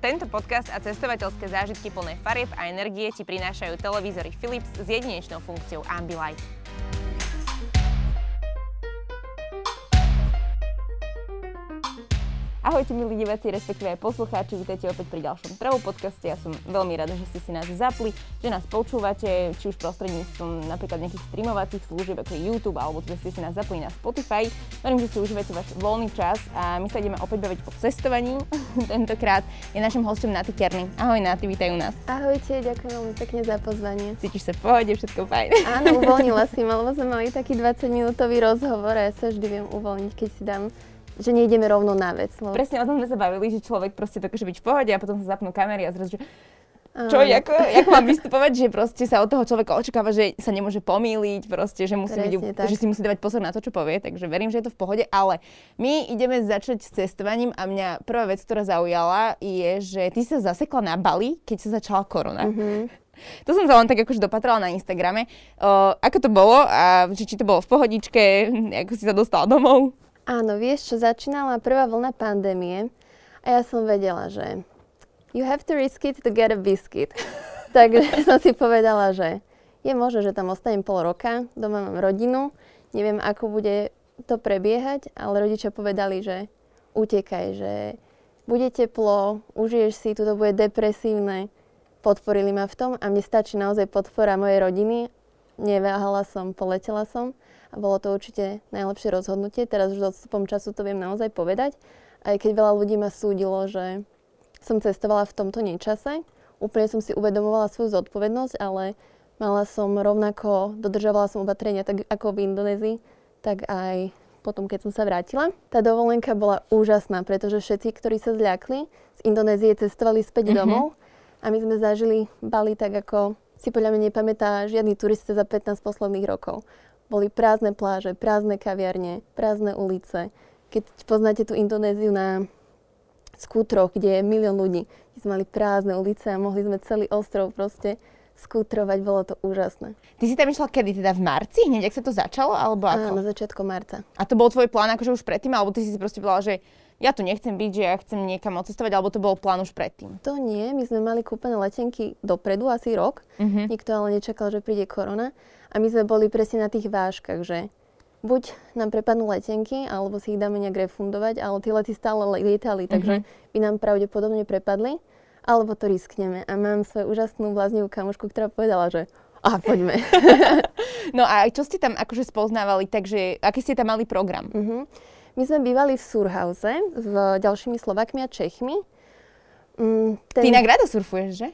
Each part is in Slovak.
Tento podcast a cestovateľské zážitky plné farieb a energie ti prinášajú televízory Philips s jedinečnou funkciou Ambilight. Ahojte milí diváci, respektíve aj poslucháči, vítajte opäť pri ďalšom Travel podcaste. Ja som veľmi rada, že ste si nás zapli, že nás počúvate, či už prostredníctvom napríklad nejakých streamovacích služieb ako YouTube, alebo teda ste si nás zapli na Spotify. Verím, že si užívate váš voľný čas a my sa ideme opäť baviť o cestovaní. Tentokrát je našim hostom Naty Kerny. Ahoj Naty, vítajú nás. Ahojte, ďakujem veľmi pekne za pozvanie. Cítiš sa v pohode, všetko fajn. Áno, uvoľnila si ma, lebo sme mali taký 20 minútový rozhovor a ja sa vždy viem uvoľniť, keď si dám že nejdeme rovno na vec. Lebo... Presne o tom sme sa bavili, že človek proste dokáže byť v pohode a potom sa zapnú kamery a zrazu, že čo, ako, ako mám vystupovať, že proste sa od toho človeka očakáva, že sa nemôže pomýliť, proste, že, musí byť, že si musí dávať pozor na to, čo povie, takže verím, že je to v pohode, ale my ideme začať s cestovaním a mňa prvá vec, ktorá zaujala, je, že ty sa zasekla na Bali, keď sa začala korona. Mm-hmm. To som sa len tak akože dopatrala na Instagrame. O, ako to bolo a či, či to bolo v pohodičke, ako si sa dostala domov? Áno, vieš čo, začínala prvá vlna pandémie a ja som vedela, že you have to risk it to get a biscuit. Takže som si povedala, že je možné, že tam ostanem pol roka, doma mám rodinu, neviem, ako bude to prebiehať, ale rodičia povedali, že utekaj, že bude teplo, užiješ si, tu to bude depresívne. Podporili ma v tom a mne stačí naozaj podpora mojej rodiny. Neváhala som, poletela som bolo to určite najlepšie rozhodnutie. Teraz už s odstupom času to viem naozaj povedať. Aj keď veľa ľudí ma súdilo, že som cestovala v tomto nečase, úplne som si uvedomovala svoju zodpovednosť, ale mala som rovnako, dodržovala som opatrenia tak ako v Indonézii, tak aj potom, keď som sa vrátila. Tá dovolenka bola úžasná, pretože všetci, ktorí sa zľakli, z Indonézie cestovali späť mm-hmm. domov a my sme zažili Bali tak, ako si podľa mňa nepamätá žiadny turista za 15 posledných rokov. Boli prázdne pláže, prázdne kaviarne, prázdne ulice. Keď poznáte tú Indonéziu na skútroch, kde je milión ľudí, kde sme mali prázdne ulice a mohli sme celý ostrov proste skútrovať, bolo to úžasné. Ty si tam išla kedy, teda v marci, hneď ak sa to začalo, alebo ako? Áno, na začiatku marca. A to bol tvoj plán akože už predtým, alebo ty si si proste povedala, že ja tu nechcem byť, že ja chcem niekam odcestovať, alebo to bol plán už predtým? To nie, my sme mali kúpené letenky dopredu, asi rok. Uh-huh. Nikto ale nečakal, že príde korona. A my sme boli presne na tých váškach, že buď nám prepadnú letenky, alebo si ich dáme nejak refundovať, ale tie lety stále lietali, takže mm-hmm. by nám pravdepodobne prepadli, alebo to riskneme. A mám svoju úžasnú bláznivú kamošku, ktorá povedala, že a poďme. no a čo ste tam akože spoznávali, takže aký ste tam mali program? Uh-huh. My sme bývali v Surhause s ďalšími Slovakmi a Čechmi. Mm, ten... Ty inak rada surfuješ, že?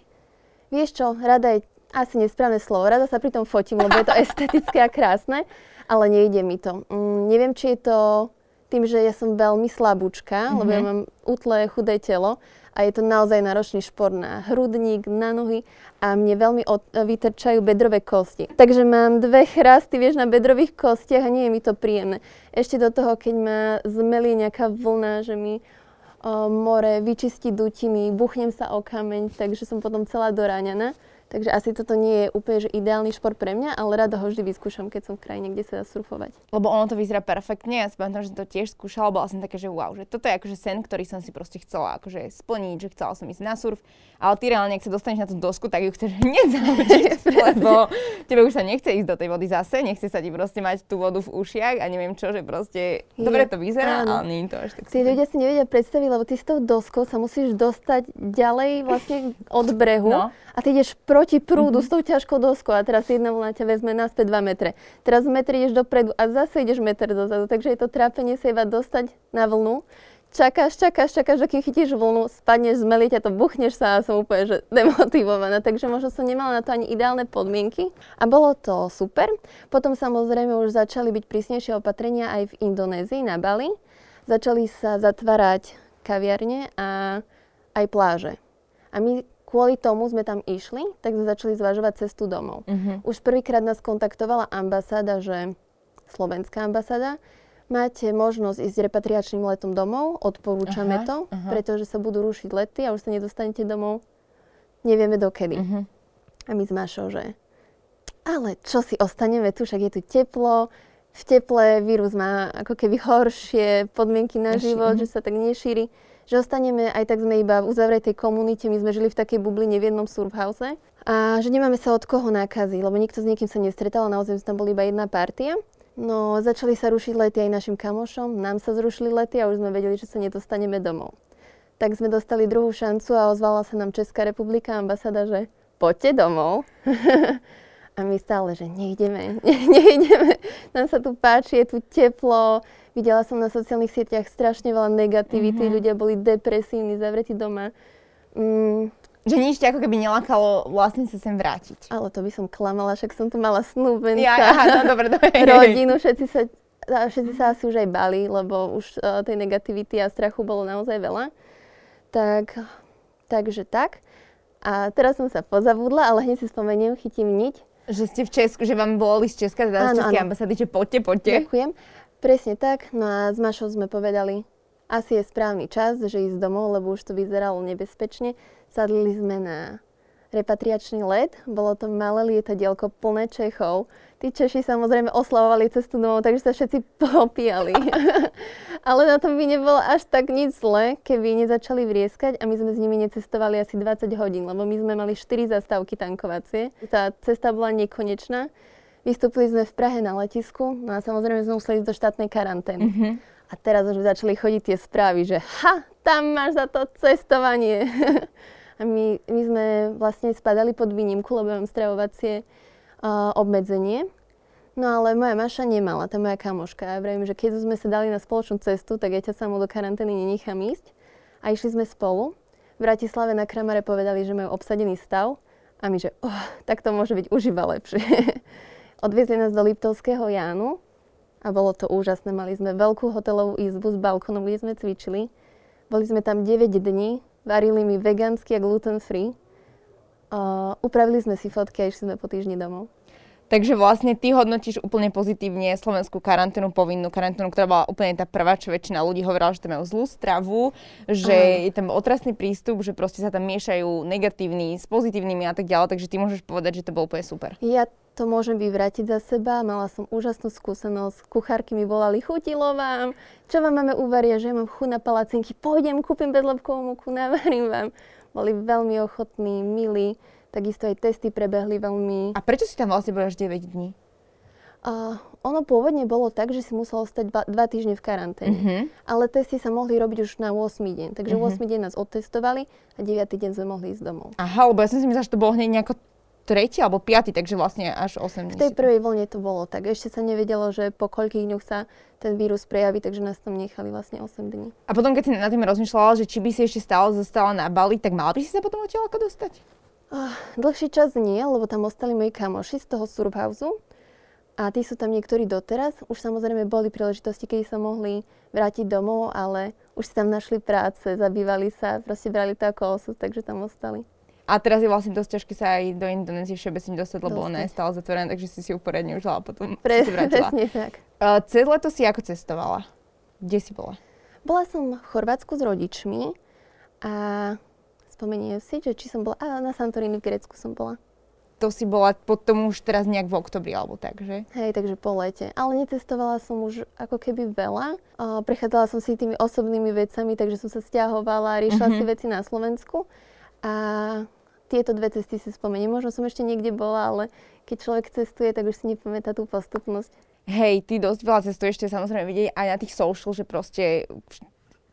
Vieš čo, rada je asi nesprávne slovo. Rada sa pri tom fotím, lebo je to estetické a krásne, ale nejde mi to. Mm, neviem, či je to tým, že ja som veľmi slabúčka, mm-hmm. lebo ja mám utlé, chudé telo a je to naozaj náročný šport na hrudník, na nohy a mne veľmi od, vytrčajú bedrové kosti. Takže mám dve chrasty, vieš, na bedrových kostiach a nie je mi to príjemné. Ešte do toho, keď ma zmelí nejaká vlna, že mi o, more vyčistí dutiny, buchnem sa o kameň, takže som potom celá doráňaná. Takže asi toto nie je úplne že ideálny šport pre mňa, ale rada ho vždy vyskúšam, keď som v krajine, kde sa dá surfovať. Lebo ono to vyzerá perfektne, ja si pamätám, že to tiež skúšala, bola som také, že wow, že toto je akože sen, ktorý som si proste chcela akože splniť, že chcela som ísť na surf, ale ty reálne, ak sa dostaneš na tú dosku, tak ju chceš hneď zaučiť, lebo tebe už sa nechce ísť do tej vody zase, nechce sa ti proste mať tú vodu v ušiach a neviem čo, že proste je, dobre to vyzerá, áno. ale nie je to až tak. Tí ľudia si nevedia predstaviť, lebo ty s tou doskou sa musíš dostať ďalej vlastne od brehu no. a ty ideš proti prúdu mm-hmm. s tou ťažkou doskou a teraz jedna vlna ťa vezme naspäť 2 metre. Teraz metr ideš dopredu a zase ideš meter dozadu, takže je to trápenie sa iba dostať na vlnu. Čakáš, čakáš, čakáš, dokým chytíš vlnu, spadneš, zmelí ťa to, buchneš sa a som úplne že demotivovaná. Takže možno som nemala na to ani ideálne podmienky. A bolo to super. Potom samozrejme už začali byť prísnejšie opatrenia aj v Indonézii, na Bali. Začali sa zatvárať kaviarne a aj pláže. A my kvôli tomu sme tam išli, tak sme začali zvažovať cestu domov. Uh-huh. Už prvýkrát nás kontaktovala ambasáda, že slovenská ambasáda, máte možnosť ísť repatriačným letom domov, odporúčame aha, to, aha. pretože sa budú rušiť lety a už sa nedostanete domov, nevieme dokedy. Uh-huh. A my s Mašou, že ale čo si ostaneme tu, však je tu teplo, v teple vírus má ako keby horšie podmienky na život, uh-huh. že sa tak nešíri že ostaneme, aj tak sme iba v uzavretej komunite, my sme žili v takej bubline v jednom surfhouse a že nemáme sa od koho nakaziť, lebo nikto s niekým sa nestretal a naozaj tam boli iba jedna partia. No, začali sa rušiť lety aj našim kamošom, nám sa zrušili lety a už sme vedeli, že sa nedostaneme domov. Tak sme dostali druhú šancu a ozvala sa nám Česká republika, ambasáda, že poďte domov. a my stále, že nejdeme, ne, nejdeme, nám sa tu páči, je tu teplo, videla som na sociálnych sieťach strašne veľa negativity, mm-hmm. ľudia boli depresívni, zavretí doma. Mm, že nič ťa ako keby nelakalo vlastne sa sem vrátiť. Ale to by som klamala, však som tu mala snúbenca. Ja, aha, no dobre, dobre. rodinu, všetci sa, všetci sa asi už aj bali, lebo už uh, tej negativity a strachu bolo naozaj veľa. Tak, takže tak. A teraz som sa pozabudla, ale hneď si spomeniem, chytím niť. Že ste v Česku, že vám boli z Česka, teda z Českej ambasády, že poďte, poďte. Ďakujem. Presne tak. No a s Mašou sme povedali, asi je správny čas, že ísť domov, lebo už to vyzeralo nebezpečne. Sadli sme na repatriačný let, bolo to malé lietadielko plné Čechov. Tí Češi samozrejme oslavovali cestu domov, takže sa všetci popíjali. Ale na tom by nebolo až tak nič zle, keby nezačali vrieskať a my sme s nimi necestovali asi 20 hodín, lebo my sme mali 4 zastávky tankovacie. Tá cesta bola nekonečná. Vystúpili sme v Prahe na letisku, no a samozrejme sme museli ísť do štátnej karantény. Mm-hmm. A teraz už začali chodiť tie správy, že ha, tam máš za to cestovanie. a my, my sme vlastne spadali pod výnimku, lebo mám stravovacie uh, obmedzenie. No ale moja Maša nemala, tá moja kamoška. Ja vravím, že keď sme sa dali na spoločnú cestu, tak ja ťa samú do karantény nenechám ísť. A išli sme spolu. V Bratislave na Kramare povedali, že majú obsadený stav. A my, že oh, tak to môže byť už iba lepšie. Odviezli nás do Liptovského Jánu, a bolo to úžasné. Mali sme veľkú hotelovú izbu s balkónom, kde sme cvičili. Boli sme tam 9 dní, varili mi vegánsky a gluten free. Uh, upravili sme si fotky a išli sme po týždni domov. Takže vlastne ty hodnotíš úplne pozitívne slovenskú karanténu, povinnú karanténu, ktorá bola úplne tá prvá, čo väčšina ľudí hovorila, že tam majú zlú stravu, že uh. je tam otrasný prístup, že proste sa tam miešajú negatívni s pozitívnymi a tak ďalej, takže ty môžeš povedať, že to bolo úplne super. Ja to môžem vyvrátiť za seba. Mala som úžasnú skúsenosť. Kuchárky mi volali, chutilo vám, čo vám máme uvariť, že ja mám chuť na palacinky, pôjdem, kúpim bezlepkovú múku, navarím vám. Boli veľmi ochotní, milí. Takisto aj testy prebehli veľmi... A prečo si tam vlastne bola až 9 dní? Uh, ono pôvodne bolo tak, že si muselo stať dva, dva týždne v karanténe. Uh-huh. Ale testy sa mohli robiť už na 8 deň. Takže uh-huh. 8 deň nás odtestovali a 9 deň sme mohli ísť domov. Aha, lebo ja som si myslela, že to bolo hneď nejako tretí alebo piatý, takže vlastne až 8 dní. V tej prvej vlne to bolo tak. Ešte sa nevedelo, že po koľkých dňoch sa ten vírus prejaví, takže nás tam nechali vlastne 8 dní. A potom, keď si na tým rozmýšľala, že či by si ešte stále zostala na Bali, tak mala by si sa potom odtiaľ ako dostať? Uh, dlhší čas nie, lebo tam ostali moji kamoši z toho surfhouse a tí sú tam niektorí doteraz. Už samozrejme boli príležitosti, kedy sa mohli vrátiť domov, ale už si tam našli práce, zabývali sa, proste brali to ako osud, takže tam ostali. A teraz je vlastne dosť ťažké sa aj do Indonézie všeobecne dostať, lebo ona je stále zatvorená, takže si si ju poriadne užila a potom Pre, si vrátila. Presne tak. Uh, cez leto si ako cestovala? Kde si bola? Bola som v Chorvátsku s rodičmi a spomeniem si, že či som bola, a na Santorini v Grécku som bola. To si bola potom už teraz nejak v oktobri alebo tak, že? Hej, takže po lete. Ale necestovala som už ako keby veľa. Uh, prechádzala som si tými osobnými vecami, takže som sa stiahovala, riešila uh-huh. si veci na Slovensku. A tieto dve cesty si spomeniem. Možno som ešte niekde bola, ale keď človek cestuje, tak už si nepamätá tú postupnosť. Hej, ty dosť veľa cestuješ, to samozrejme vidieť aj na tých social, že proste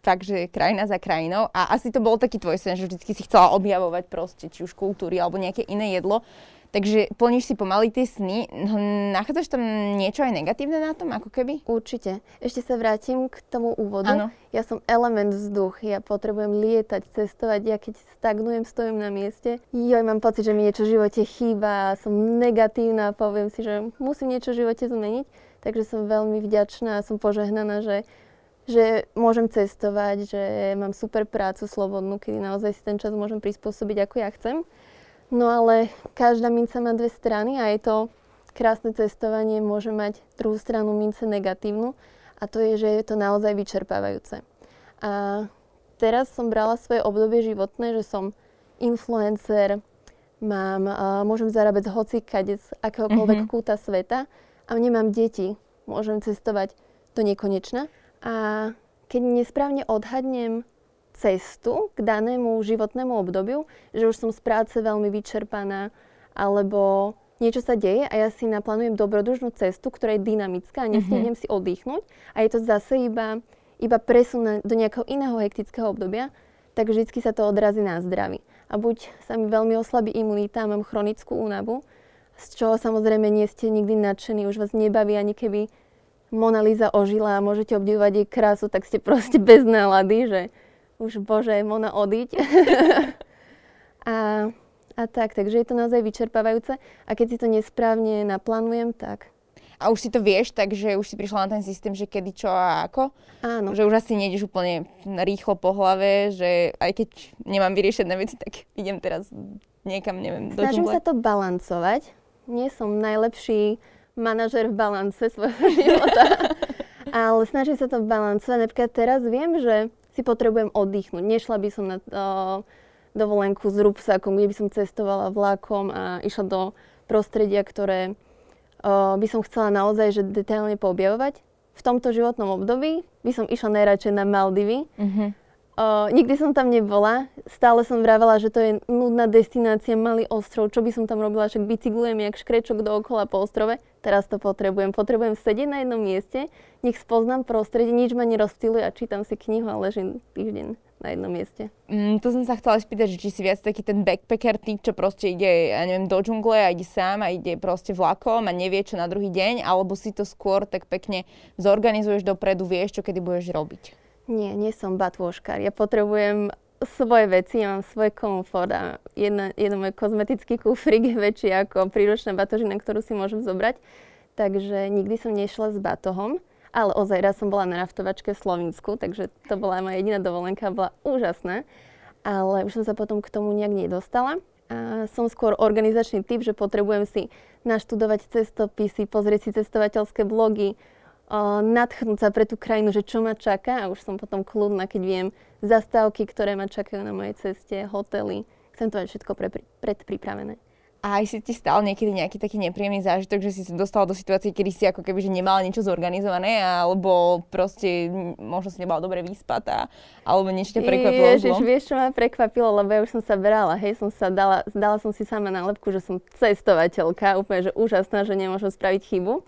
fakt, že krajina za krajinou. A asi to bol taký tvoj sen, že vždy si chcela objavovať proste, či už kultúry alebo nejaké iné jedlo. Takže plníš si pomaly tie sny. Hm, nachádzaš tam niečo aj negatívne na tom, ako keby? Určite. Ešte sa vrátim k tomu úvodu. Ano. Ja som element vzduch. Ja potrebujem lietať, cestovať. Ja keď stagnujem, stojím na mieste. Ja mám pocit, že mi niečo v živote chýba. Som negatívna a poviem si, že musím niečo v živote zmeniť. Takže som veľmi vďačná a som požehnaná, že že môžem cestovať, že mám super prácu slobodnú, kedy naozaj si ten čas môžem prispôsobiť, ako ja chcem. No ale každá minca má dve strany a je to krásne cestovanie môže mať druhú stranu mince negatívnu a to je, že je to naozaj vyčerpávajúce. A teraz som brala svoje obdobie životné, že som influencer, mám, uh, môžem zarábať z hocikade, z akéhokoľvek mm-hmm. kúta sveta a nemám deti. Môžem cestovať do nekonečna. A keď nesprávne odhadnem cestu k danému životnému obdobiu, že už som z práce veľmi vyčerpaná, alebo niečo sa deje a ja si naplánujem dobrodružnú cestu, ktorá je dynamická a nestihnem mm-hmm. si oddychnúť a je to zase iba, iba presun do nejakého iného hektického obdobia, tak vždy sa to odrazí na zdraví. A buď sa mi veľmi oslabí imunita, mám chronickú únavu, z čoho samozrejme nie ste nikdy nadšení, už vás nebaví ani keby Mona Lisa ožila a môžete obdivovať jej krásu, tak ste proste bez nálady, že už bože, Mona odiť. a a tak, takže je to naozaj vyčerpávajúce a keď si to nesprávne naplánujem, tak a už si to vieš, takže už si prišla na ten systém, že kedy, čo a ako? Áno. Že už asi nejdeš úplne rýchlo po hlave, že aj keď nemám vyriešené veci, tak idem teraz niekam, neviem, do Snažím sa to balancovať. Nie som najlepší manažer v balance svojho života, ale snažím sa to balancovať. Napríklad teraz viem, že si potrebujem oddychnúť. Nešla by som na to, dovolenku s rúbsakom, kde by som cestovala vlakom a išla do prostredia, ktoré uh, by som chcela naozaj že detailne poobjavovať. V tomto životnom období by som išla najradšej na Maldivy. Mm-hmm. Uh, nikdy som tam nebola, stále som vravela, že to je nudná destinácia, malý ostrov, čo by som tam robila, však bicyklujem jak škrečok dookola po ostrove. Teraz to potrebujem. Potrebujem sedieť na jednom mieste, nech spoznám prostredie, nič ma nerozptýluje a čítam si knihu a ležím týždeň na jednom mieste. Mm, to som sa chcela spýtať, že či si viac taký ten backpacker typ, čo proste ide, ja neviem, do džungle a ide sám a ide proste vlakom a nevie, čo na druhý deň, alebo si to skôr tak pekne zorganizuješ dopredu, vieš, čo kedy budeš robiť? Nie, nie som batôžkar. Ja potrebujem svoje veci, ja mám svoj komfort a jedna, jeden môj kozmetický kufrík je väčší ako príručná batožina, ktorú si môžem zobrať. Takže nikdy som nešla s batohom. Ale ozaj raz som bola na raftovačke v Slovensku, takže to bola moja jediná dovolenka, bola úžasná. Ale už som sa potom k tomu nejak nedostala. A som skôr organizačný typ, že potrebujem si naštudovať cestopisy, pozrieť si cestovateľské blogy, nadchnúť sa pre tú krajinu, že čo ma čaká a už som potom kľudná, keď viem zastávky, ktoré ma čakajú na mojej ceste, hotely. Chcem to mať všetko pre, predpripravené. A aj si ti stal niekedy nejaký taký nepríjemný zážitok, že si sa dostala do situácie, kedy si ako keby že nemala niečo zorganizované, alebo proste možno si nemala dobre vyspatá, alebo niečo ťa prekvapilo Ježiš, vieš, čo ma prekvapilo, lebo ja už som sa brala, hej, som sa dala, dala som si sama nálepku, že som cestovateľka, úplne, že úžasná, že nemôžem spraviť chybu.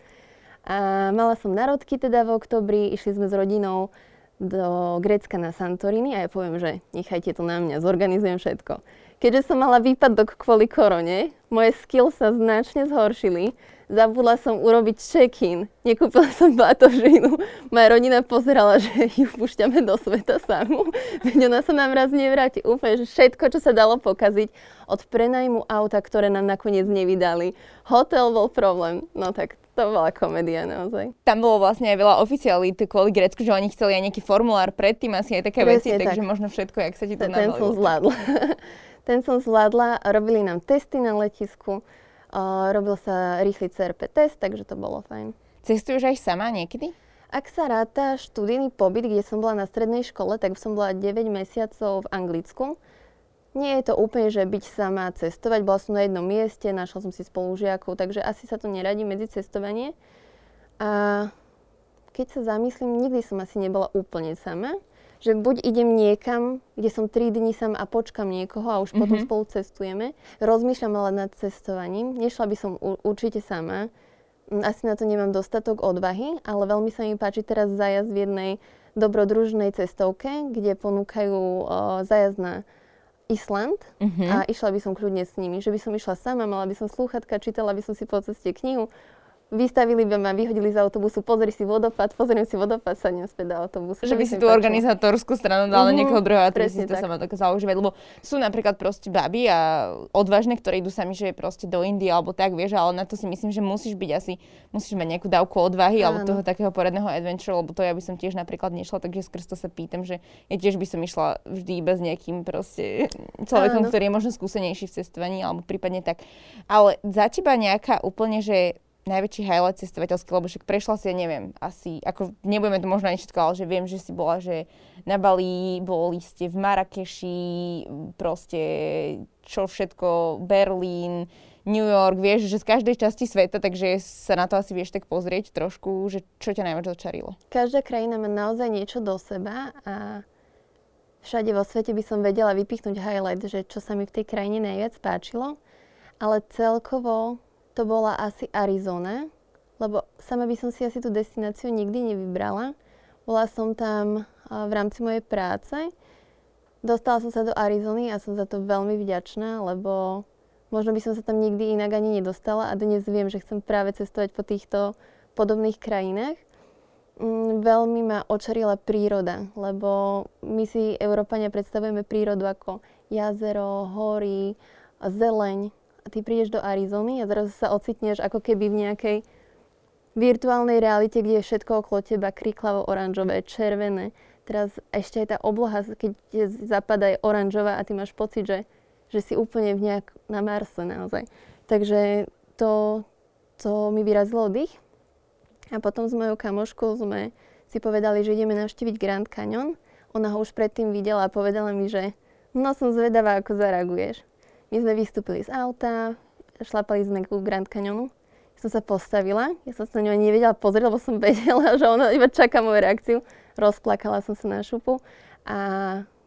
A mala som narodky teda v oktobri, išli sme s rodinou do Grécka na Santorini a ja poviem, že nechajte to na mňa, zorganizujem všetko. Keďže som mala výpadok kvôli korone, moje skills sa značne zhoršili. Zabudla som urobiť check-in. Nekúpila som batožinu. Moja rodina pozerala, že ju púšťame do sveta samú. Veď ona sa nám raz nevráti. Úplne, že všetko, čo sa dalo pokaziť, od prenajmu auta, ktoré nám nakoniec nevydali. Hotel bol problém. No tak to bola komédia naozaj. Tam bolo vlastne aj veľa oficiálít kvôli Grécku, že oni chceli aj nejaký formulár predtým, asi aj také Presne veci, tak. takže možno všetko, jak sa ti to Ten som zvládla. Ten som zvládla, robili nám testy na letisku, uh, robil sa rýchly CRP test, takže to bolo fajn. Cestuješ aj sama niekedy? Ak sa ráta študijný pobyt, kde som bola na strednej škole, tak som bola 9 mesiacov v Anglicku. Nie je to úplne, že byť sama cestovať, bola som na jednom mieste, našla som si spolužiakov, takže asi sa to neradí medzi cestovanie. A keď sa zamyslím, nikdy som asi nebola úplne sama že buď idem niekam, kde som 3 dní sam a počkam niekoho a už mm-hmm. potom spolu cestujeme. Rozmýšľam ale nad cestovaním. Nešla by som u- určite sama. Mm, asi na to nemám dostatok odvahy, ale veľmi sa mi páči teraz zajazd v jednej dobrodružnej cestovke, kde ponúkajú o, zajazd na Island mm-hmm. a išla by som kľudne s nimi. Že by som išla sama, mala by som slúchatka, čítala by som si po ceste knihu, vystavili by ma, vyhodili z autobusu, pozri si vodopad, pozriem si vodopad, sadnem späť do autobusu. Že by si tú organizátorskú stranu dala mm-hmm, niekoho druhého, aby si to sama dokázala užívať. Lebo sú napríklad proste baby a odvážne, ktoré idú sami, že proste do Indie alebo tak, vieš, ale na to si myslím, že musíš byť asi, musíš mať nejakú dávku odvahy Áno. alebo toho takého poradného adventure, lebo to ja by som tiež napríklad nešla, takže skrz to sa pýtam, že ja tiež by som išla vždy iba s nejakým proste človekom, Áno. ktorý je možno skúsenejší v cestovaní alebo prípadne tak. Ale za teba nejaká úplne, že najväčší highlight cestovateľský, lebo však prešla si, ja neviem, asi, ako nebudeme to možno ani všetko, ale že viem, že si bola, že na Bali, boli ste v Marrakeši, proste čo všetko, Berlín, New York, vieš, že z každej časti sveta, takže sa na to asi vieš tak pozrieť trošku, že čo ťa najviac začarilo. Každá krajina má naozaj niečo do seba a všade vo svete by som vedela vypichnúť highlight, že čo sa mi v tej krajine najviac páčilo, ale celkovo to bola asi Arizona, lebo sama by som si asi tú destináciu nikdy nevybrala. Bola som tam v rámci mojej práce. Dostala som sa do Arizony a som za to veľmi vďačná, lebo možno by som sa tam nikdy inak ani nedostala a dnes viem, že chcem práve cestovať po týchto podobných krajinách. Mm, veľmi ma očarila príroda, lebo my si, Európania, predstavujeme prírodu ako jazero, hory, zeleň. Ty prídeš do Arizony a zrazu sa ocitneš ako keby v nejakej virtuálnej realite, kde je všetko okolo teba kriklavo oranžové, červené. Teraz ešte aj tá obloha, keď zapadá, je oranžová a ty máš pocit, že, že si úplne v nejak na Marse naozaj. Takže to, to mi vyrazilo dých. A potom s mojou kamoškou sme si povedali, že ideme navštíviť Grand Canyon. Ona ho už predtým videla a povedala mi, že no som zvedavá, ako zareaguješ. My sme vystúpili z auta, šlapali sme ku Grand Canyonu som sa postavila, ja som sa na ňu nevedela pozrieť, lebo som vedela, že ona iba čaká moju reakciu. Rozplakala som sa na šupu a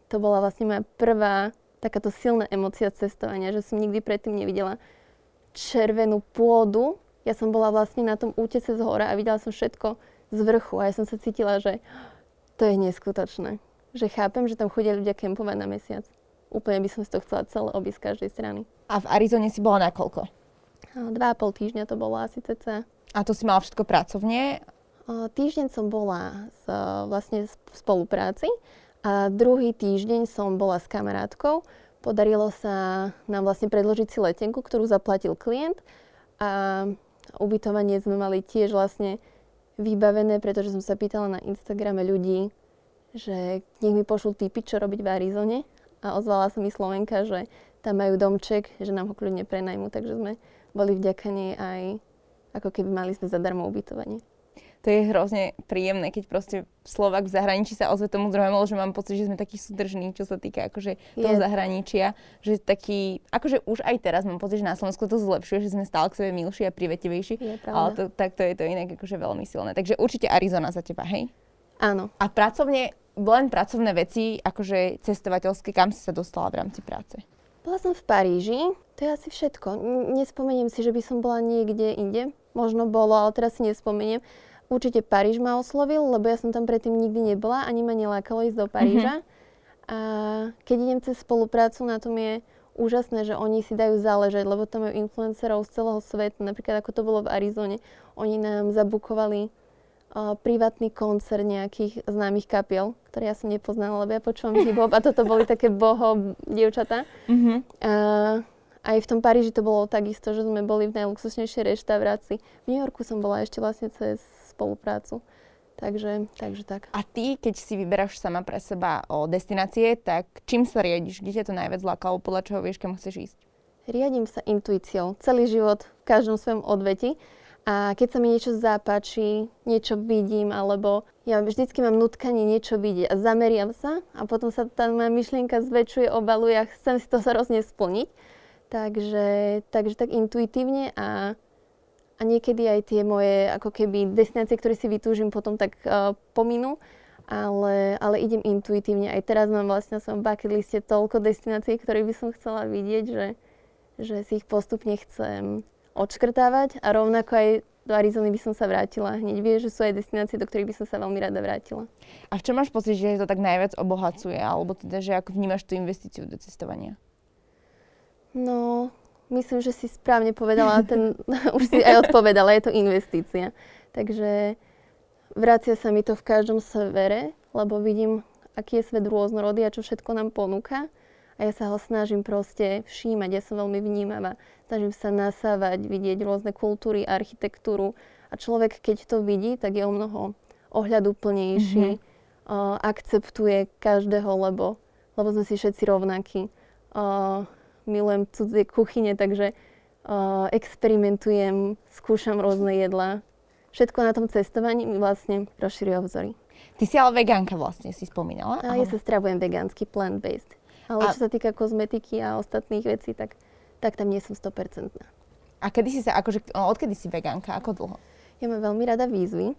to bola vlastne moja prvá takáto silná emocia cestovania, že som nikdy predtým nevidela červenú pôdu. Ja som bola vlastne na tom útese z hora a videla som všetko z vrchu a ja som sa cítila, že to je neskutočné. Že chápem, že tam chodia ľudia kempovať na mesiac. Úplne by som si to chcela celé obísť z každej strany. A v Arizone si bola na koľko? Dva a pol týždňa to bolo asi cca. A to si mala všetko pracovne? Týždeň som bola z, vlastne v spolupráci a druhý týždeň som bola s kamarátkou. Podarilo sa nám vlastne predložiť si letenku, ktorú zaplatil klient a ubytovanie sme mali tiež vlastne vybavené, pretože som sa pýtala na Instagrame ľudí, že nech mi pošlú tipy, čo robiť v Arizone a ozvala sa mi Slovenka, že tam majú domček, že nám ho kľudne prenajmu, takže sme boli vďakaní aj ako keby mali sme zadarmo ubytovanie. To je hrozne príjemné, keď proste Slovak v zahraničí sa ozve tomu druhému, že mám pocit, že sme takí súdržní, čo sa týka akože toho je. zahraničia. Že taký, akože už aj teraz mám pocit, že na Slovensku to zlepšuje, že sme stále k sebe milší a privetivejší. Je ale to, tak to je to inak akože veľmi silné. Takže určite Arizona za teba, hej? Áno. A pracovne, len pracovné veci, akože cestovateľské, kam si sa dostala v rámci práce? Bola som v Paríži, to je asi všetko. Nespomeniem si, že by som bola niekde inde. Možno bolo, ale teraz si nespomeniem. Určite Paríž ma oslovil, lebo ja som tam predtým nikdy nebola, ani ma nelákalo ísť do Paríža. Mm-hmm. A keď idem cez spoluprácu, na tom je úžasné, že oni si dajú záležať, lebo tam majú influencerov z celého sveta, napríklad ako to bolo v Arizone. Oni nám zabukovali privátny koncert nejakých známych kapiel, ktoré ja som nepoznala, lebo ja počúvam hip-hop a toto boli také boho dievčatá. Mm-hmm. Uh, aj v tom Paríži to bolo takisto, že sme boli v najluxusnejšej reštaurácii. V New Yorku som bola ešte vlastne cez spoluprácu. Takže, takže tak. A ty, keď si vyberáš sama pre seba o destinácie, tak čím sa riadiš? Kde ťa to najviac lákalo? Podľa čoho vieš, kam chceš ísť? Riadím sa intuíciou. Celý život, v každom svojom odveti. A keď sa mi niečo zapáči, niečo vidím, alebo ja vždycky mám nutkanie niečo vidieť a zameriam sa a potom sa tá moja myšlienka zväčšuje, obaluje a chcem si to hrozne splniť. Takže, takže tak intuitívne a, a niekedy aj tie moje ako keby destinácie, ktoré si vytúžim, potom tak uh, pominú. Ale, ale idem intuitívne. Aj teraz mám vlastne na svojom bucket liste toľko destinácií, ktoré by som chcela vidieť, že, že si ich postupne chcem odškrtávať a rovnako aj do Arizony by som sa vrátila hneď. Vieš, že sú aj destinácie, do ktorých by som sa veľmi rada vrátila. A v čom máš pocit, že to tak najviac obohacuje? Alebo teda, že ako vnímaš tú investíciu do cestovania? No, myslím, že si správne povedala, ten, už si aj odpovedala, je to investícia. Takže vracia sa mi to v každom severe, lebo vidím, aký je svet rôznorodý a čo všetko nám ponúka a ja sa ho snažím proste všímať, ja som veľmi vnímavá. Snažím sa nasávať, vidieť rôzne kultúry, architektúru a človek, keď to vidí, tak je o mnoho ohľaduplnejší, mm-hmm. uh, akceptuje každého, lebo, lebo sme si všetci rovnakí. Uh, milujem cudzie kuchyne, takže uh, experimentujem, skúšam rôzne jedlá. Všetko na tom cestovaní mi vlastne rozširuje obzory. Ty si ale vegánka vlastne, si spomínala. A ja sa stravujem vegánsky, plant-based. Ale a... čo sa týka kozmetiky a ostatných vecí, tak, tak tam nie som 100%. A kedy si sa, akože, no, odkedy si vegánka? Ako dlho? Ja mám veľmi rada výzvy.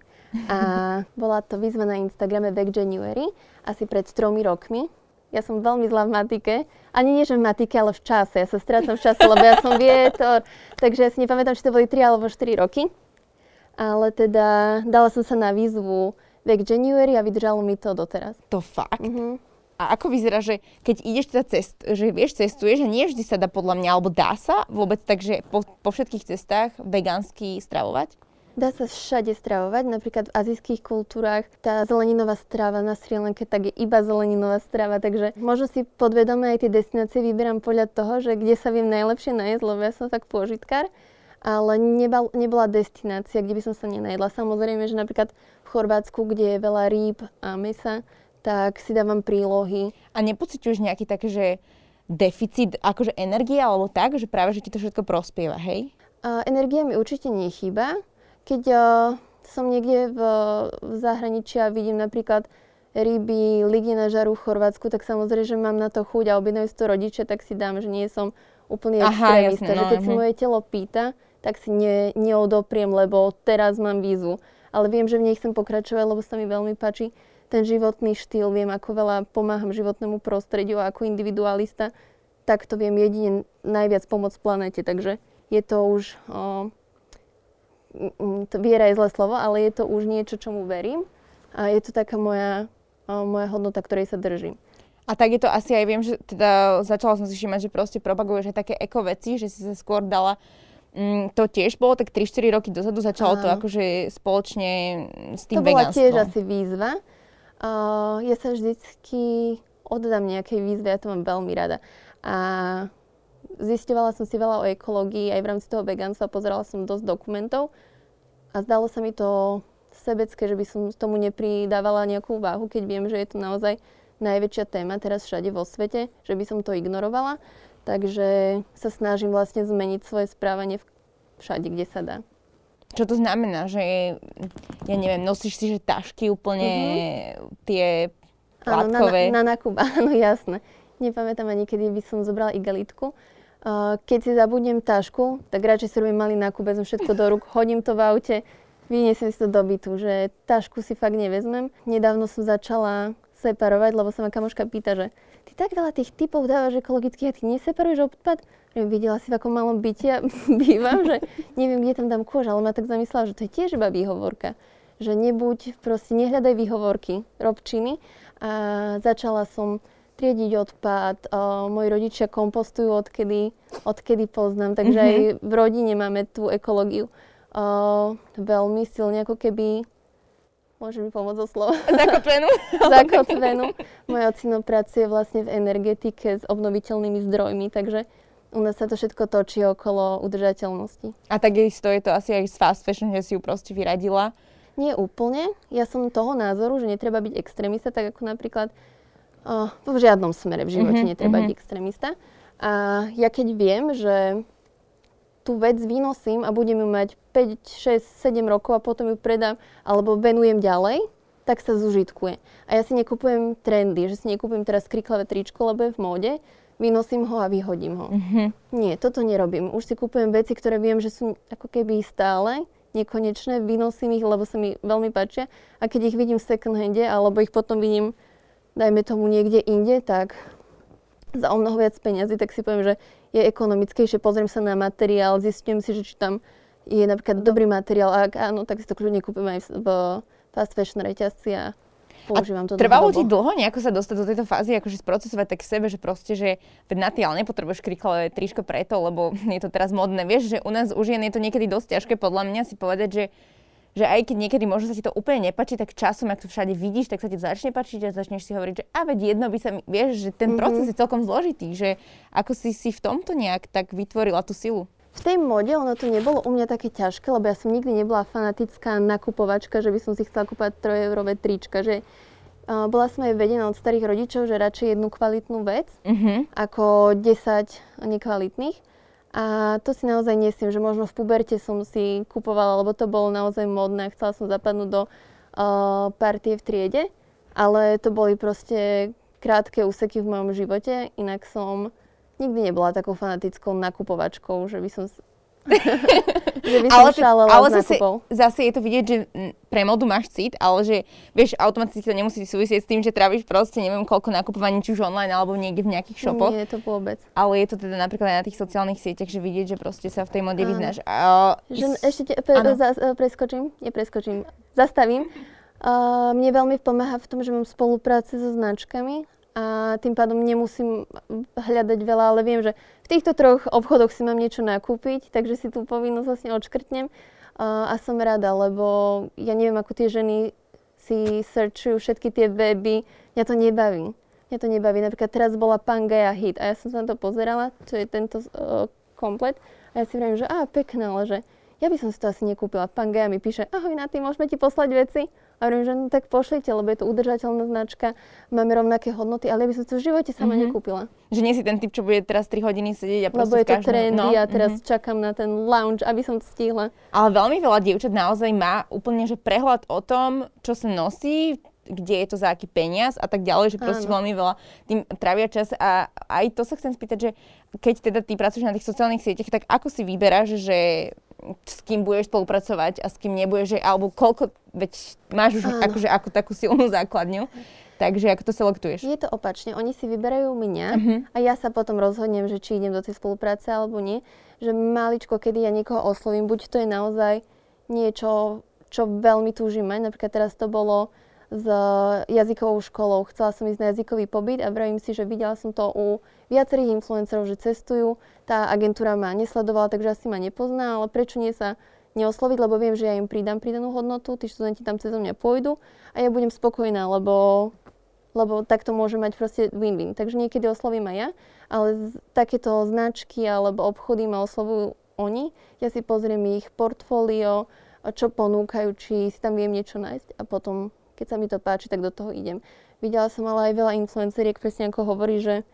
A bola to výzva na Instagrame Veg January asi pred tromi rokmi. Ja som veľmi zlá v matike. Ani nie, že v matike, ale v čase. Ja sa strácam v čase, lebo ja som vietor. Takže ja si nepamätám, či to boli 3 alebo 4 roky. Ale teda dala som sa na výzvu Vek January a vydržalo mi to doteraz. To fakt? Mm-hmm. A ako vyzerá, že keď ideš teda cest, že vieš, cestuješ a nie vždy sa dá podľa mňa, alebo dá sa vôbec tak, po, po všetkých cestách vegánsky stravovať? Dá sa všade stravovať, napríklad v azijských kultúrach tá zeleninová strava na Sri Lanke tak je iba zeleninová strava, takže možno si podvedome aj tie destinácie vyberám podľa toho, že kde sa viem najlepšie najesť, lebo ja som tak pôžitkár, ale nebal, nebola destinácia, kde by som sa nenajedla. Samozrejme, že napríklad v Chorvátsku, kde je veľa rýb a mesa, tak si dávam prílohy. A nepociťuješ nejaký taký, že deficit akože energie alebo tak, že práve, že ti to všetko prospieva, hej? A energia mi určite nechýba, keď uh, som niekde v, v zahraničí a vidím napríklad ryby, ligy na žaru v Chorvátsku, tak samozrejme, že mám na to chuť a objednajú si to rodiče, tak si dám, že nie som úplný extrémista. že keď no, si moje telo pýta, tak si ne, neodopriem, lebo teraz mám výzvu. Ale viem, že v nej chcem pokračovať, lebo sa mi veľmi páči ten životný štýl. Viem, ako veľa pomáham životnému prostrediu a ako individualista, tak to viem jedine najviac pomôcť planete. Takže je to už... O, viera je zlé slovo, ale je to už niečo, čomu verím a je to taká moja, moja hodnota, ktorej sa držím. A tak je to asi aj, viem, že teda začala som si všimať, že proste propaguješ aj také eko veci, že si sa skôr dala Mm, to tiež bolo tak 3-4 roky dozadu, začalo Áno. to akože spoločne s tým To bola tiež asi výzva. Uh, ja sa vždycky oddám nejakej výzve, ja to mám veľmi rada. A Zistovala som si veľa o ekológii aj v rámci toho veganstva, pozerala som dosť dokumentov a zdalo sa mi to sebecké, že by som tomu nepridávala nejakú váhu, keď viem, že je to naozaj najväčšia téma teraz všade vo svete, že by som to ignorovala. Takže sa snažím vlastne zmeniť svoje správanie všade, kde sa dá. Čo to znamená, že ja neviem, nosíš si že tašky úplne mm-hmm. tie plátkové? Áno, na, na, Nakuba, áno jasné. Nepamätám ani, kedy by som zobrala igelitku keď si zabudnem tašku, tak radšej si robím malý nákup, vezmem všetko do rúk, hodím to v aute, vyniesem si to do bytu, že tašku si fakt nevezmem. Nedávno som začala separovať, lebo sa ma kamoška pýta, že ty tak veľa tých typov dávaš ekologicky a ty neseparuješ odpad? Že videla si, v akom malom byte ja bývam, že neviem, kde tam dám kôž, ale ma tak zamyslela, že to je tiež iba výhovorka. Že nebuď, proste nehľadaj výhovorky, rob činy. A začala som triediť odpad. Uh, moji rodičia kompostujú odkedy, odkedy poznám, takže mm-hmm. aj v rodine máme tú ekológiu uh, veľmi silne, ako keby Môže mi pomôcť zo slova. Zakotvenú. Zakotvenú. Moje ocino pracuje vlastne v energetike s obnoviteľnými zdrojmi, takže u nás sa to všetko točí okolo udržateľnosti. A takisto je to asi aj s fast fashion, že si ju proste vyradila? Nie úplne. Ja som toho názoru, že netreba byť extrémista, tak ako napríklad Uh, v žiadnom smere v živote mm-hmm, netreba mm-hmm. byť extrémista. A ja keď viem, že tú vec vynosím a budem ju mať 5, 6, 7 rokov a potom ju predám alebo venujem ďalej, tak sa zužitkuje. A ja si nekupujem trendy, že si nekupujem teraz kriklavé tričko, lebo je v móde, vynosím ho a vyhodím ho. Mm-hmm. Nie, toto nerobím. Už si kupujem veci, ktoré viem, že sú ako keby stále, nekonečné, vynosím ich, lebo sa mi veľmi páčia a keď ich vidím v second hande, alebo ich potom vidím dajme tomu niekde inde, tak za o mnoho viac peniazy, tak si poviem, že je ekonomickejšie, pozriem sa na materiál, zistím si, že či tam je napríklad dobrý materiál, a ak áno, tak si to kľudne kúpim aj v fast fashion reťazci a používam to. Trvalo ti dlho nejako sa dostať do tejto fázy, akože sprocesovať tak sebe, že proste, že na ty ale nepotrebuješ kriklavé tričko preto, lebo je to teraz modné. Vieš, že u nás už je to niekedy dosť ťažké podľa mňa si povedať, že že aj keď niekedy možno sa ti to úplne nepáči, tak časom, ak to všade vidíš, tak sa ti začne páčiť a začneš si hovoriť, že a veď jedno by sa mi, vieš, že ten mm-hmm. proces je celkom zložitý, že ako si si v tomto nejak tak vytvorila tú silu. V tej mode ono to nebolo u mňa také ťažké, lebo ja som nikdy nebola fanatická nakupovačka, že by som si chcela kúpať 3 eurové trička, že uh, bola som aj vedená od starých rodičov, že radšej jednu kvalitnú vec mm-hmm. ako 10 nekvalitných. A to si naozaj nesiem, že možno v puberte som si kupovala, lebo to bolo naozaj modné, chcela som zapadnúť do uh, partie v triede, ale to boli proste krátke úseky v mojom živote, inak som nikdy nebola takou fanatickou nakupovačkou, že by som... že vyskúšala ale, ale zase, zase je to vidieť, že pre modu máš cit, ale že vieš, automaticky to nemusí súvisieť s tým, že tráviš proste neviem koľko nakupovaní, či už online alebo niekde v nejakých shopoch. Nie, to vôbec. Ale je to teda napríklad aj na tých sociálnych sieťach, že vidieť, že proste sa v tej mode vyznáš. Že, ešte te, pre, za, preskočím, nepreskočím, zastavím. Uh, mne veľmi pomáha v tom, že mám spolupráce so značkami a tým pádom nemusím hľadať veľa, ale viem, že týchto troch obchodoch si mám niečo nakúpiť, takže si tú povinnosť vlastne odškrtnem a som rada, lebo ja neviem, ako tie ženy si searchujú všetky tie weby, mňa to nebaví. Mňa to nebaví. Napríklad teraz bola Pangea hit a ja som sa na to pozerala, čo je tento uh, komplet a ja si vravím, že á, pekné, ale že ja by som si to asi nekúpila. Pangea mi píše, ahoj na tým, môžeme ti poslať veci? A hovorím, že no tak pošlite, lebo je to udržateľná značka, máme rovnaké hodnoty, ale ja by som to v živote sama mm-hmm. nekúpila. Že nie si ten typ, čo bude teraz 3 hodiny sedieť a proste Lebo je to trendy no, a teraz mm-hmm. čakám na ten lounge, aby som to stihla. Ale veľmi veľa dievčat naozaj má úplne že prehľad o tom, čo sa nosí, kde je to za aký peniaz a tak ďalej, že proste Áno. veľmi veľa tým trávia čas a aj to sa chcem spýtať, že keď teda ty pracuješ na tých sociálnych sieťach, tak ako si vyberáš, že s kým budeš spolupracovať a s kým nebudeš, alebo koľko, veď máš už akože ako takú silnú základňu. Takže ako to selektuješ? Je to opačne. Oni si vyberajú mňa uh-huh. a ja sa potom rozhodnem, že či idem do tej spolupráce alebo nie. Že maličko, kedy ja niekoho oslovím, buď to je naozaj niečo, čo veľmi túžim mať. Napríklad teraz to bolo s jazykovou školou. Chcela som ísť na jazykový pobyt a vravím si, že videla som to u viacerých influencerov, že cestujú. Tá agentúra ma nesledovala, takže asi ma nepozná, ale prečo nie sa neosloviť, lebo viem, že ja im pridám pridanú hodnotu, tí študenti tam cez mňa pôjdu a ja budem spokojná, lebo, lebo takto môže mať proste win-win. Takže niekedy oslovím aj ja, ale takéto značky alebo obchody ma oslovujú oni. Ja si pozriem ich portfólio, čo ponúkajú, či si tam viem niečo nájsť a potom keď sa mi to páči, tak do toho idem. Videla som ale aj veľa influenceriek, presne ako hovorí, že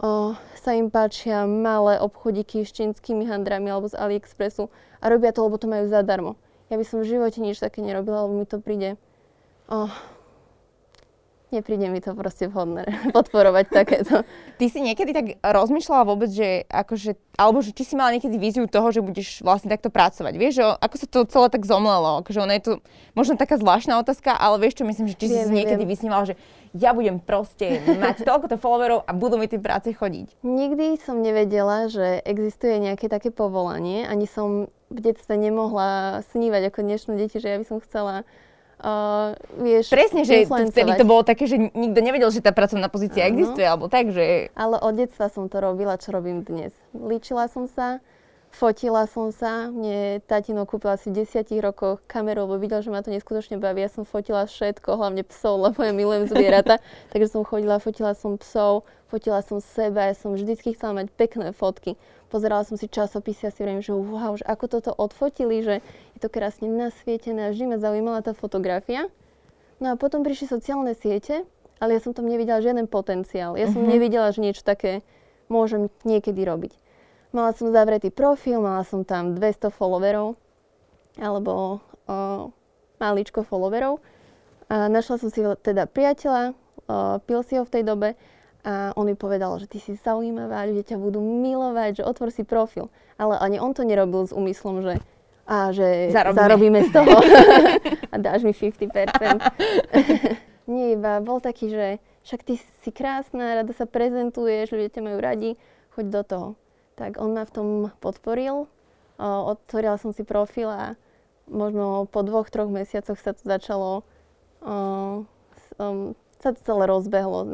o, sa im páčia malé obchodiky s čínskymi handrami alebo z AliExpressu a robia to, lebo to majú zadarmo. Ja by som v živote nič také nerobila, lebo mi to príde o, nepríde mi to proste vhodné podporovať takéto. Ty si niekedy tak rozmýšľala vôbec, že akože, alebo že či si mala niekedy víziu toho, že budeš vlastne takto pracovať. Vieš, že ako sa to celé tak zomlelo? Akože ono je to možno taká zvláštna otázka, ale vieš čo, myslím, že či viem, si niekedy vysnívala, že ja budem proste mať toľkoto followerov a budú mi tie práce chodiť. Nikdy som nevedela, že existuje nejaké také povolanie. Ani som v detstve nemohla snívať ako dnešné deti, že ja by som chcela uh, vieš, Presne, že vtedy to bolo také, že nikto nevedel, že tá pracovná pozícia Áno. existuje, alebo tak, že... Ale od detstva som to robila, čo robím dnes. Líčila som sa, fotila som sa, mne tatino kúpil asi v desiatich rokoch kameru, lebo videl, že ma to neskutočne baví. Ja som fotila všetko, hlavne psov, lebo ja milujem zvieratá. takže som chodila, fotila som psov, fotila som seba, ja som vždycky chcela mať pekné fotky pozerala som si časopisy a si viem, že wow, že ako toto odfotili, že to krásne nasvietené a vždy ma zaujímala tá fotografia. No a potom prišli sociálne siete, ale ja som tam nevidela žiaden potenciál. Ja som uh-huh. nevidela, že niečo také môžem niekedy robiť. Mala som zavretý profil, mala som tam 200 followerov, alebo o, maličko followerov. A našla som si teda priateľa, o, pil si ho v tej dobe a on mi povedal, že ty si zaujímavá, ľudia ťa budú milovať, že otvor si profil. Ale ani on to nerobil s úmyslom, že a že zarobíme, zarobíme z toho a dáš mi 50%. Nie, iba bol taký, že však ty si krásna, rada sa prezentuješ, ľudia ťa majú radi, choď do toho. Tak on ma v tom podporil, otvorila som si profil a možno po dvoch, troch mesiacoch sa to začalo um, sa to celé rozbehlo.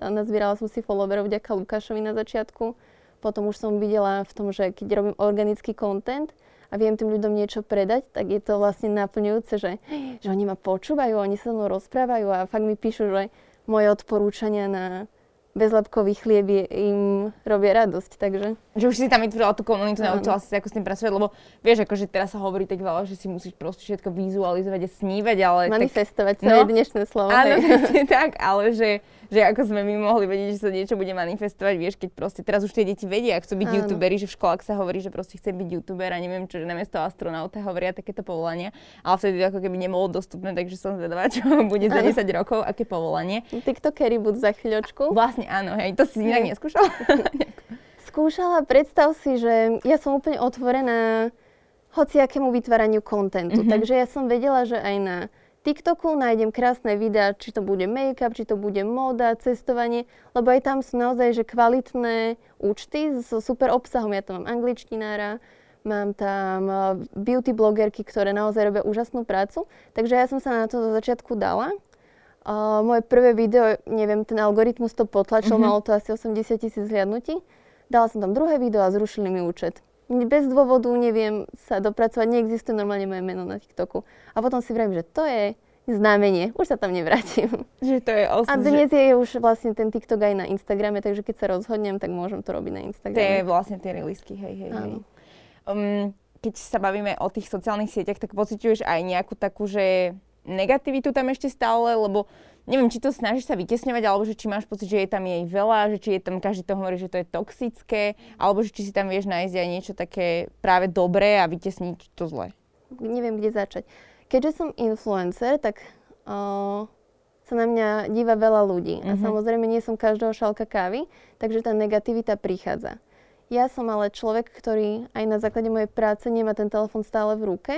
nazbierala som si followerov vďaka Lukášovi na začiatku. Potom už som videla v tom, že keď robím organický content a viem tým ľuďom niečo predať, tak je to vlastne naplňujúce, že, že oni ma počúvajú, oni sa mnou rozprávajú a fakt mi píšu, že moje odporúčania na bezlepkový chlieb je, im robia radosť, takže... Že už si tam vytvorila tú komunitu, naučila si sa ako s tým pracovať, lebo vieš, akože teraz sa hovorí tak veľa, že si musíš proste všetko vizualizovať a snívať, ale... Manifestovať, tak... to no, je dnešné slovo. Áno, tak, ale že že ako sme my mohli vedieť, že sa niečo bude manifestovať, vieš, keď proste teraz už tie deti vedia, chcú byť Áno. youtuberi, že v školách sa hovorí, že proste chce byť youtuber a neviem čo, že namiesto astronauta hovoria takéto povolania, ale vtedy ako keby nebolo dostupné, takže som zvedavá, čo bude za 10 rokov, aké povolanie. TikTokery budú za chvíľočku. Vlastne áno, hej, to si inak neskúšala? Skúšala, predstav si, že ja som úplne otvorená hociakému vytváraniu kontentu. Mm-hmm. Takže ja som vedela, že aj na TikToku nájdem krásne videá, či to bude make-up, či to bude móda, cestovanie, lebo aj tam sú naozaj že kvalitné účty so super obsahom. Ja tam mám angličtinára, mám tam eh, beauty blogerky, ktoré naozaj robia úžasnú prácu. Takže ja som sa na to zo začiatku dala. Uh, moje prvé video, neviem, ten algoritmus to potlačil, mm-hmm. malo to asi 80 tisíc zhliadnutí. Dala som tam druhé video a zrušili mi účet bez dôvodu neviem sa dopracovať, neexistuje normálne moje meno na TikToku. A potom si vravím, že to je znamenie, už sa tam nevrátim. Že to je osud, A dnes že... je už vlastne ten TikTok aj na Instagrame, takže keď sa rozhodnem, tak môžem to robiť na Instagrame. To je vlastne tie relisky, hej, hej, hej. Um, keď sa bavíme o tých sociálnych sieťach, tak pociťuješ aj nejakú takú, že negativitu tam ešte stále, lebo neviem, či to snažíš sa vytesňovať, alebo že či máš pocit, že je tam jej veľa, že či je tam, každý to hovorí, že to je toxické, alebo že či si tam vieš nájsť aj niečo také práve dobré a vytesniť to zlé. Neviem, kde začať. Keďže som influencer, tak uh, sa na mňa díva veľa ľudí. Mm-hmm. A mhm. samozrejme nie som každého šalka kávy, takže tá negativita prichádza. Ja som ale človek, ktorý aj na základe mojej práce nemá ten telefon stále v ruke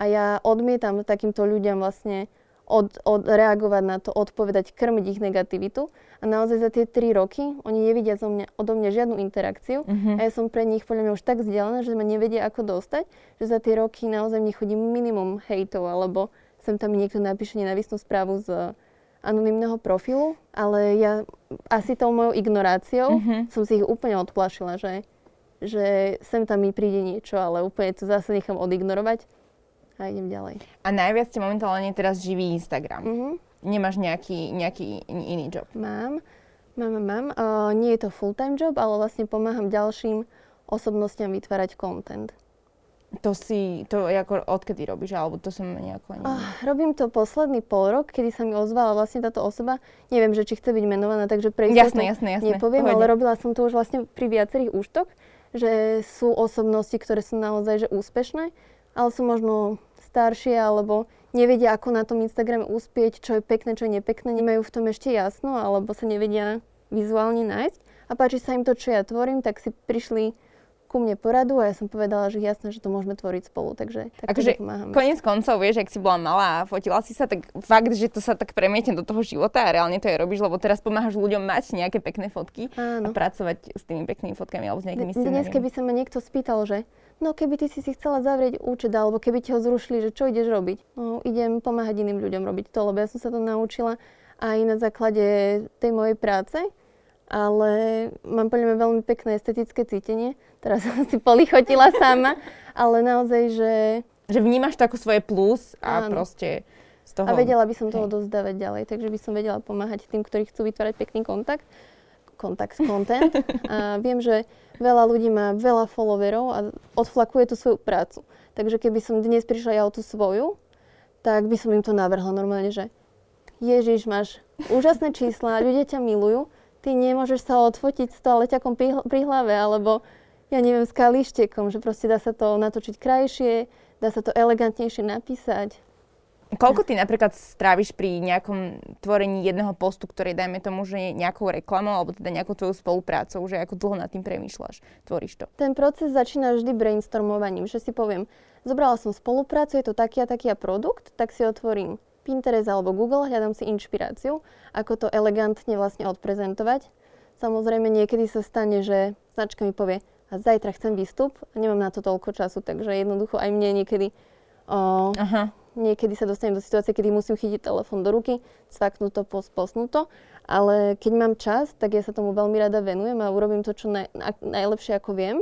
a ja odmietam takýmto ľuďom vlastne od, od, reagovať na to, odpovedať, krmiť ich negativitu. A naozaj za tie tri roky oni nevidia zo mňa, odo mňa žiadnu interakciu mm-hmm. a ja som pre nich podľa mňa už tak vzdialená, že ma nevedia ako dostať, že za tie roky naozaj mne chodí minimum hejtov alebo sem tam mi niekto napíše nenavistnú správu z anonimného profilu, ale ja asi tou mojou ignoráciou mm-hmm. som si ich úplne odplašila, že, že sem tam mi príde niečo, ale úplne to zase nechám odignorovať a idem ďalej. A najviac ťa momentálne teraz živí Instagram. Mm-hmm. Nemáš nejaký, nejaký iný job? Mám, mám, mám. Uh, nie je to full-time job, ale vlastne pomáham ďalším osobnostiam vytvárať content. To si, to ako odkedy robíš, alebo to som nejako ani... Uh, robím to posledný pol rok, kedy sa mi ozvala vlastne táto osoba. Neviem, že či chce byť menovaná, takže pre jasné, jasné, jasné, nepoviem, Pohodne. ale robila som to už vlastne pri viacerých úštok, že sú osobnosti, ktoré sú naozaj že úspešné, ale sú možno staršie alebo nevedia, ako na tom Instagrame uspieť, čo je pekné, čo je nepekné, nemajú v tom ešte jasno alebo sa nevedia vizuálne nájsť a páči sa im to, čo ja tvorím, tak si prišli ku mne poradu a ja som povedala, že jasné, že to môžeme tvoriť spolu, takže tak akože pomáhame. Konec koncov, vieš, ak si bola malá a fotila si sa, tak fakt, že to sa tak premietne do toho života a reálne to aj robíš, lebo teraz pomáhaš ľuďom mať nejaké pekné fotky Áno. a pracovať s tými peknými fotkami alebo s nejakými scenami. Dnes, keby sa ma niekto spýtal, že no keby ty si si chcela zavrieť účet, alebo keby ti ho zrušili, že čo ideš robiť? No idem pomáhať iným ľuďom robiť to, lebo ja som sa to naučila aj na základe tej mojej práce, ale mám podľa mňa veľmi pekné estetické cítenie. Teraz som si polichotila sama, ale naozaj, že... Že vnímaš to ako svoje plus a Áno. proste z toho... A vedela by som toho dozdávať ďalej, takže by som vedela pomáhať tým, ktorí chcú vytvárať pekný kontakt kontakt content a viem, že veľa ľudí má veľa followerov a odflakuje tú svoju prácu. Takže keby som dnes prišla ja o tú svoju, tak by som im to navrhla normálne, že Ježiš, máš úžasné čísla, ľudia ťa milujú, ty nemôžeš sa odfotiť s toaleťakom pri, hlave, alebo ja neviem, s kalištekom, že proste dá sa to natočiť krajšie, dá sa to elegantnejšie napísať. Koľko ty napríklad stráviš pri nejakom tvorení jedného postu, ktorý dajme tomu, že nejakou reklamou alebo teda nejakou tvojou spoluprácou, že ako dlho nad tým premýšľaš, tvoríš to? Ten proces začína vždy brainstormovaním, že si poviem, zobrala som spoluprácu, je to taký a taký a produkt, tak si otvorím Pinterest alebo Google, hľadám si inšpiráciu, ako to elegantne vlastne odprezentovať. Samozrejme niekedy sa stane, že značka mi povie, a zajtra chcem výstup a nemám na to toľko času, takže jednoducho aj mne niekedy o, Aha Niekedy sa dostanem do situácie, kedy musím chytiť telefón do ruky, cvaknúť to, posnúť to, ale keď mám čas, tak ja sa tomu veľmi rada venujem a urobím to, čo naj, najlepšie ako viem.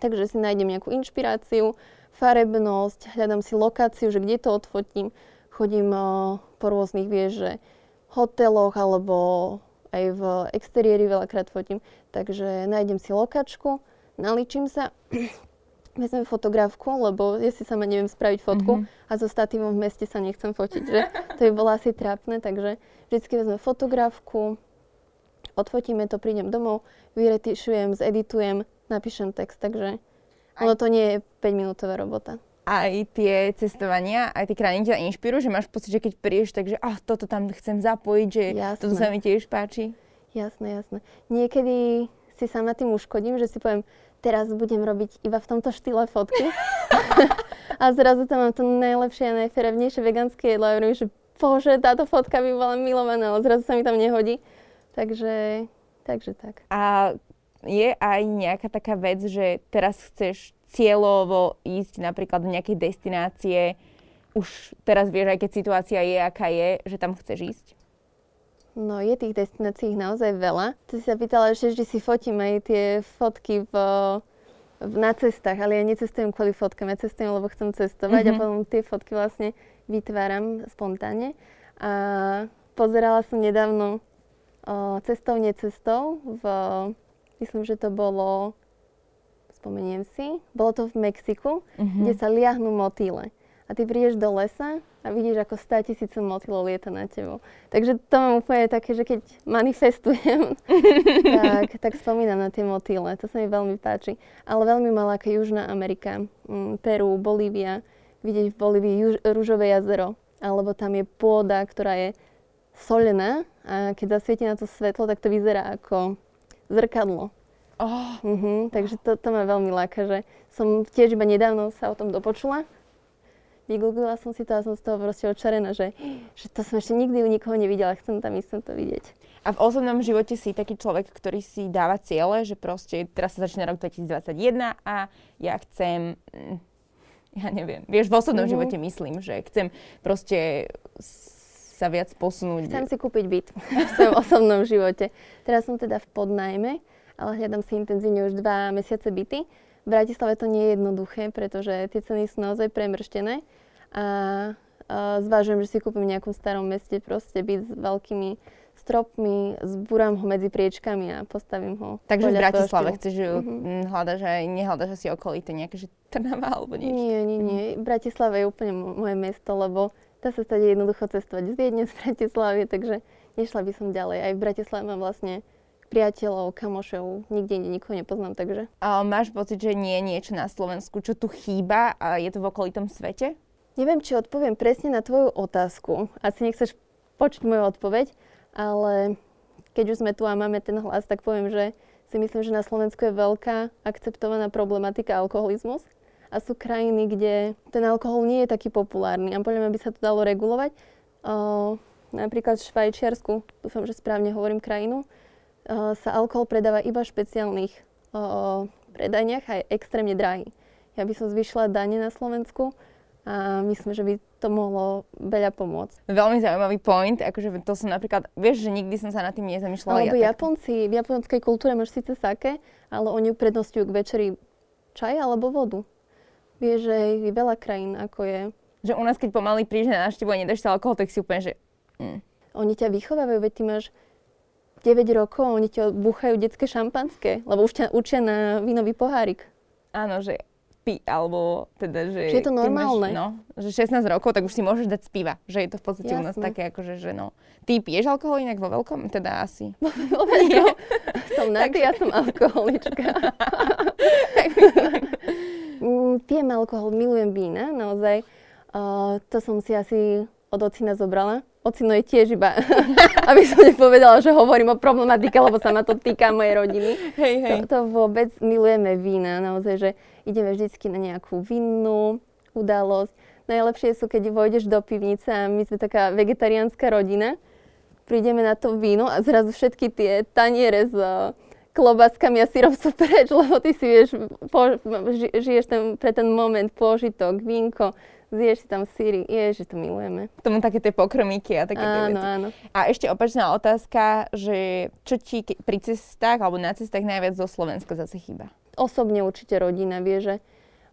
Takže si nájdem nejakú inšpiráciu, farebnosť, hľadám si lokáciu, že kde to odfotím. Chodím uh, po rôznych, vieš, že hoteloch alebo aj v exteriéri veľakrát fotím. Takže nájdem si lokačku, naličím sa, vezmem fotografku, lebo ja si sama neviem spraviť fotku mm-hmm. a so statívom v meste sa nechcem fotiť, že to by bolo asi trápne, takže vždycky vezmem fotografku, odfotíme to, prídem domov, vyretušujem, zeditujem, napíšem text, takže ono to nie je 5-minútová robota. Aj tie cestovania, aj tie krajiny ťa inšpirujú, že máš pocit, že keď prídeš, takže ah, toto tam chcem zapojiť, že jasné. toto sa mi tiež páči? Jasné, jasné. Niekedy si sama tým uškodím, že si poviem, teraz budem robiť iba v tomto štýle fotky. a zrazu tam mám to najlepšie a najferevnejšie vegánske jedlo a hovorím, že bože, táto fotka by bola milovaná, ale zrazu sa mi tam nehodí. Takže, takže tak. A je aj nejaká taká vec, že teraz chceš cieľovo ísť napríklad do nejakej destinácie, už teraz vieš, aj keď situácia je, aká je, že tam chceš ísť? No je tých destinácií naozaj veľa. Ty sa pýtala, že vždy si fotím aj tie fotky v, v, na cestách, ale ja necestujem kvôli fotkám, ja cestujem, lebo chcem cestovať mm-hmm. a potom tie fotky vlastne vytváram spontánne. A pozerala som nedávno o, cestou, necestou, v, myslím, že to bolo, spomeniem si, bolo to v Mexiku, mm-hmm. kde sa liahnú motýle a ty prídeš do lesa a vidíš, ako 100 tisíce motýlov lieta na tebou. Takže to mám úplne také, že keď manifestujem, tak, tak spomínam na tie motýle. To sa mi veľmi páči. Ale veľmi malá ako Južná Amerika, mm, Peru, Bolívia. Vidieť v Bolívii juž, rúžové jazero. Alebo tam je pôda, ktorá je solená a keď zasvieti na to svetlo, tak to vyzerá ako zrkadlo. Oh. Uh-huh, takže to, to ma veľmi láka, že som tiež iba nedávno sa o tom dopočula vygooglila som si to a som z toho proste očarená, že, že to som ešte nikdy u nikoho nevidela, chcem tam ísť, chcem to vidieť. A v osobnom živote si taký človek, ktorý si dáva ciele, že proste teraz sa začína rok 2021 a ja chcem, mm, ja neviem, vieš, v osobnom mm-hmm. živote myslím, že chcem proste sa viac posunúť. Chcem si kúpiť byt v svojom osobnom živote. Teraz som teda v podnajme, ale hľadám si intenzívne už dva mesiace byty v Bratislave to nie je jednoduché, pretože tie ceny sú naozaj premrštené a, a zvážujem, že si kúpim v nejakom starom meste proste byť s veľkými stropmi, zbúram ho medzi priečkami a postavím ho. Takže v Bratislave chceš mm-hmm. hľadaš aj, nehľadaš asi okolité nejaké, že Trnava alebo niečo? Nie, nie, nie. Bratislava je úplne moje mesto, lebo dá sa stať jednoducho cestovať z Viedne, z Bratislavy, takže nešla by som ďalej. Aj v Bratislave mám vlastne priateľov, kamošov, nikde nikoho nepoznám, takže. A máš pocit, že nie je niečo na Slovensku, čo tu chýba a je to v okolitom svete? Neviem, či odpoviem presne na tvoju otázku. Asi nechceš počuť moju odpoveď, ale keď už sme tu a máme ten hlas, tak poviem, že si myslím, že na Slovensku je veľká akceptovaná problematika alkoholizmus a sú krajiny, kde ten alkohol nie je taký populárny a podľa mňa by sa to dalo regulovať. Uh, napríklad v Švajčiarsku, dúfam, že správne hovorím krajinu, sa alkohol predáva iba v špeciálnych uh, predajniach a je extrémne drahý. Ja by som zvyšila dane na Slovensku a myslím, že by to mohlo veľa pomôcť. Veľmi zaujímavý point, akože to som napríklad, vieš, že nikdy som sa nad tým nezamýšľala. Alebo ja Japonci, v japonskej kultúre máš síce sake, ale oni uprednostujú k večeri čaj alebo vodu. Vieš, že je veľa krajín, ako je. Že u nás, keď pomaly prídeš na návštevu a nedáš sa alkohol, tak si úplne, že... Mm. Oni ťa vychovávajú, veď ty máš 9 rokov a oni ti búchajú detské šampanské, lebo už ťa učia na vínový pohárik. Áno, že pi, alebo teda, že... Či je to normálne. Máš, no, že 16 rokov, tak už si môžeš dať z piva. Že je to v podstate Jasne. u nás také, akože, že no... Ty piješ alkohol inak vo veľkom? Teda asi. Vo veľkom? som Nady, ja som alkoholička. Mm, pijem alkohol, milujem vína, naozaj. Uh, to som si asi od ocina zobrala ocino je tiež iba, aby som nepovedala, že hovorím o problematike, lebo sa ma to týka mojej rodiny. Hej, hej. To, to vôbec milujeme vína, naozaj, že ideme vždycky na nejakú vinnú udalosť. Najlepšie sú, keď vojdeš do pivnice a my sme taká vegetariánska rodina, prídeme na to víno a zrazu všetky tie taniere s klobaskami a syrom sú preč, lebo ty si vieš, po, žiješ ten, pre ten moment požitok, vínko, zješ si tam síry, je, že to milujeme. K tomu také tie pokrmíky a také áno, tie veci. Áno. A ešte opačná otázka, že čo ti pri cestách alebo na cestách najviac zo Slovenska zase chýba? Osobne určite rodina, vie, že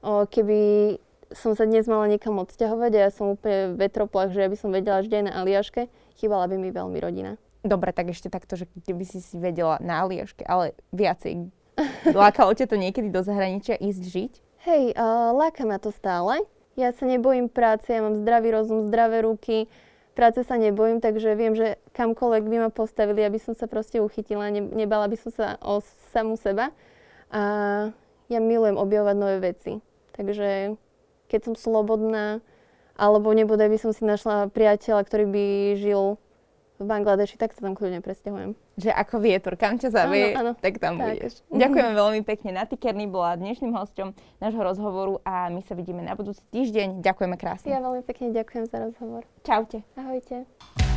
o, keby som sa dnes mala niekam odsťahovať a ja som úplne vetroplach, že ja by som vedela vždy aj na Aliaške, chýbala by mi veľmi rodina. Dobre, tak ešte takto, že keby si si vedela na Aliaške, ale viacej. Lákalo ťa to niekedy do zahraničia ísť žiť? Hej, uh, láka ma to stále. Ja sa nebojím práce, ja mám zdravý rozum, zdravé ruky, práce sa nebojím, takže viem, že kamkoľvek by ma postavili, aby som sa proste uchytila, ne, nebala by som sa o samú seba. A ja milujem objavovať nové veci. Takže keď som slobodná, alebo nebodaj by som si našla priateľa, ktorý by žil v Bangladeši, tak sa tam kľudne presťahujem. Že ako vietor, kam ťa zavie, áno, áno. tak tam tak. budeš. Ďakujeme veľmi pekne. Nati Kerny bola dnešným hostom nášho rozhovoru a my sa vidíme na budúci týždeň. Ďakujeme krásne. Ja veľmi pekne ďakujem za rozhovor. Čaute. Ahojte.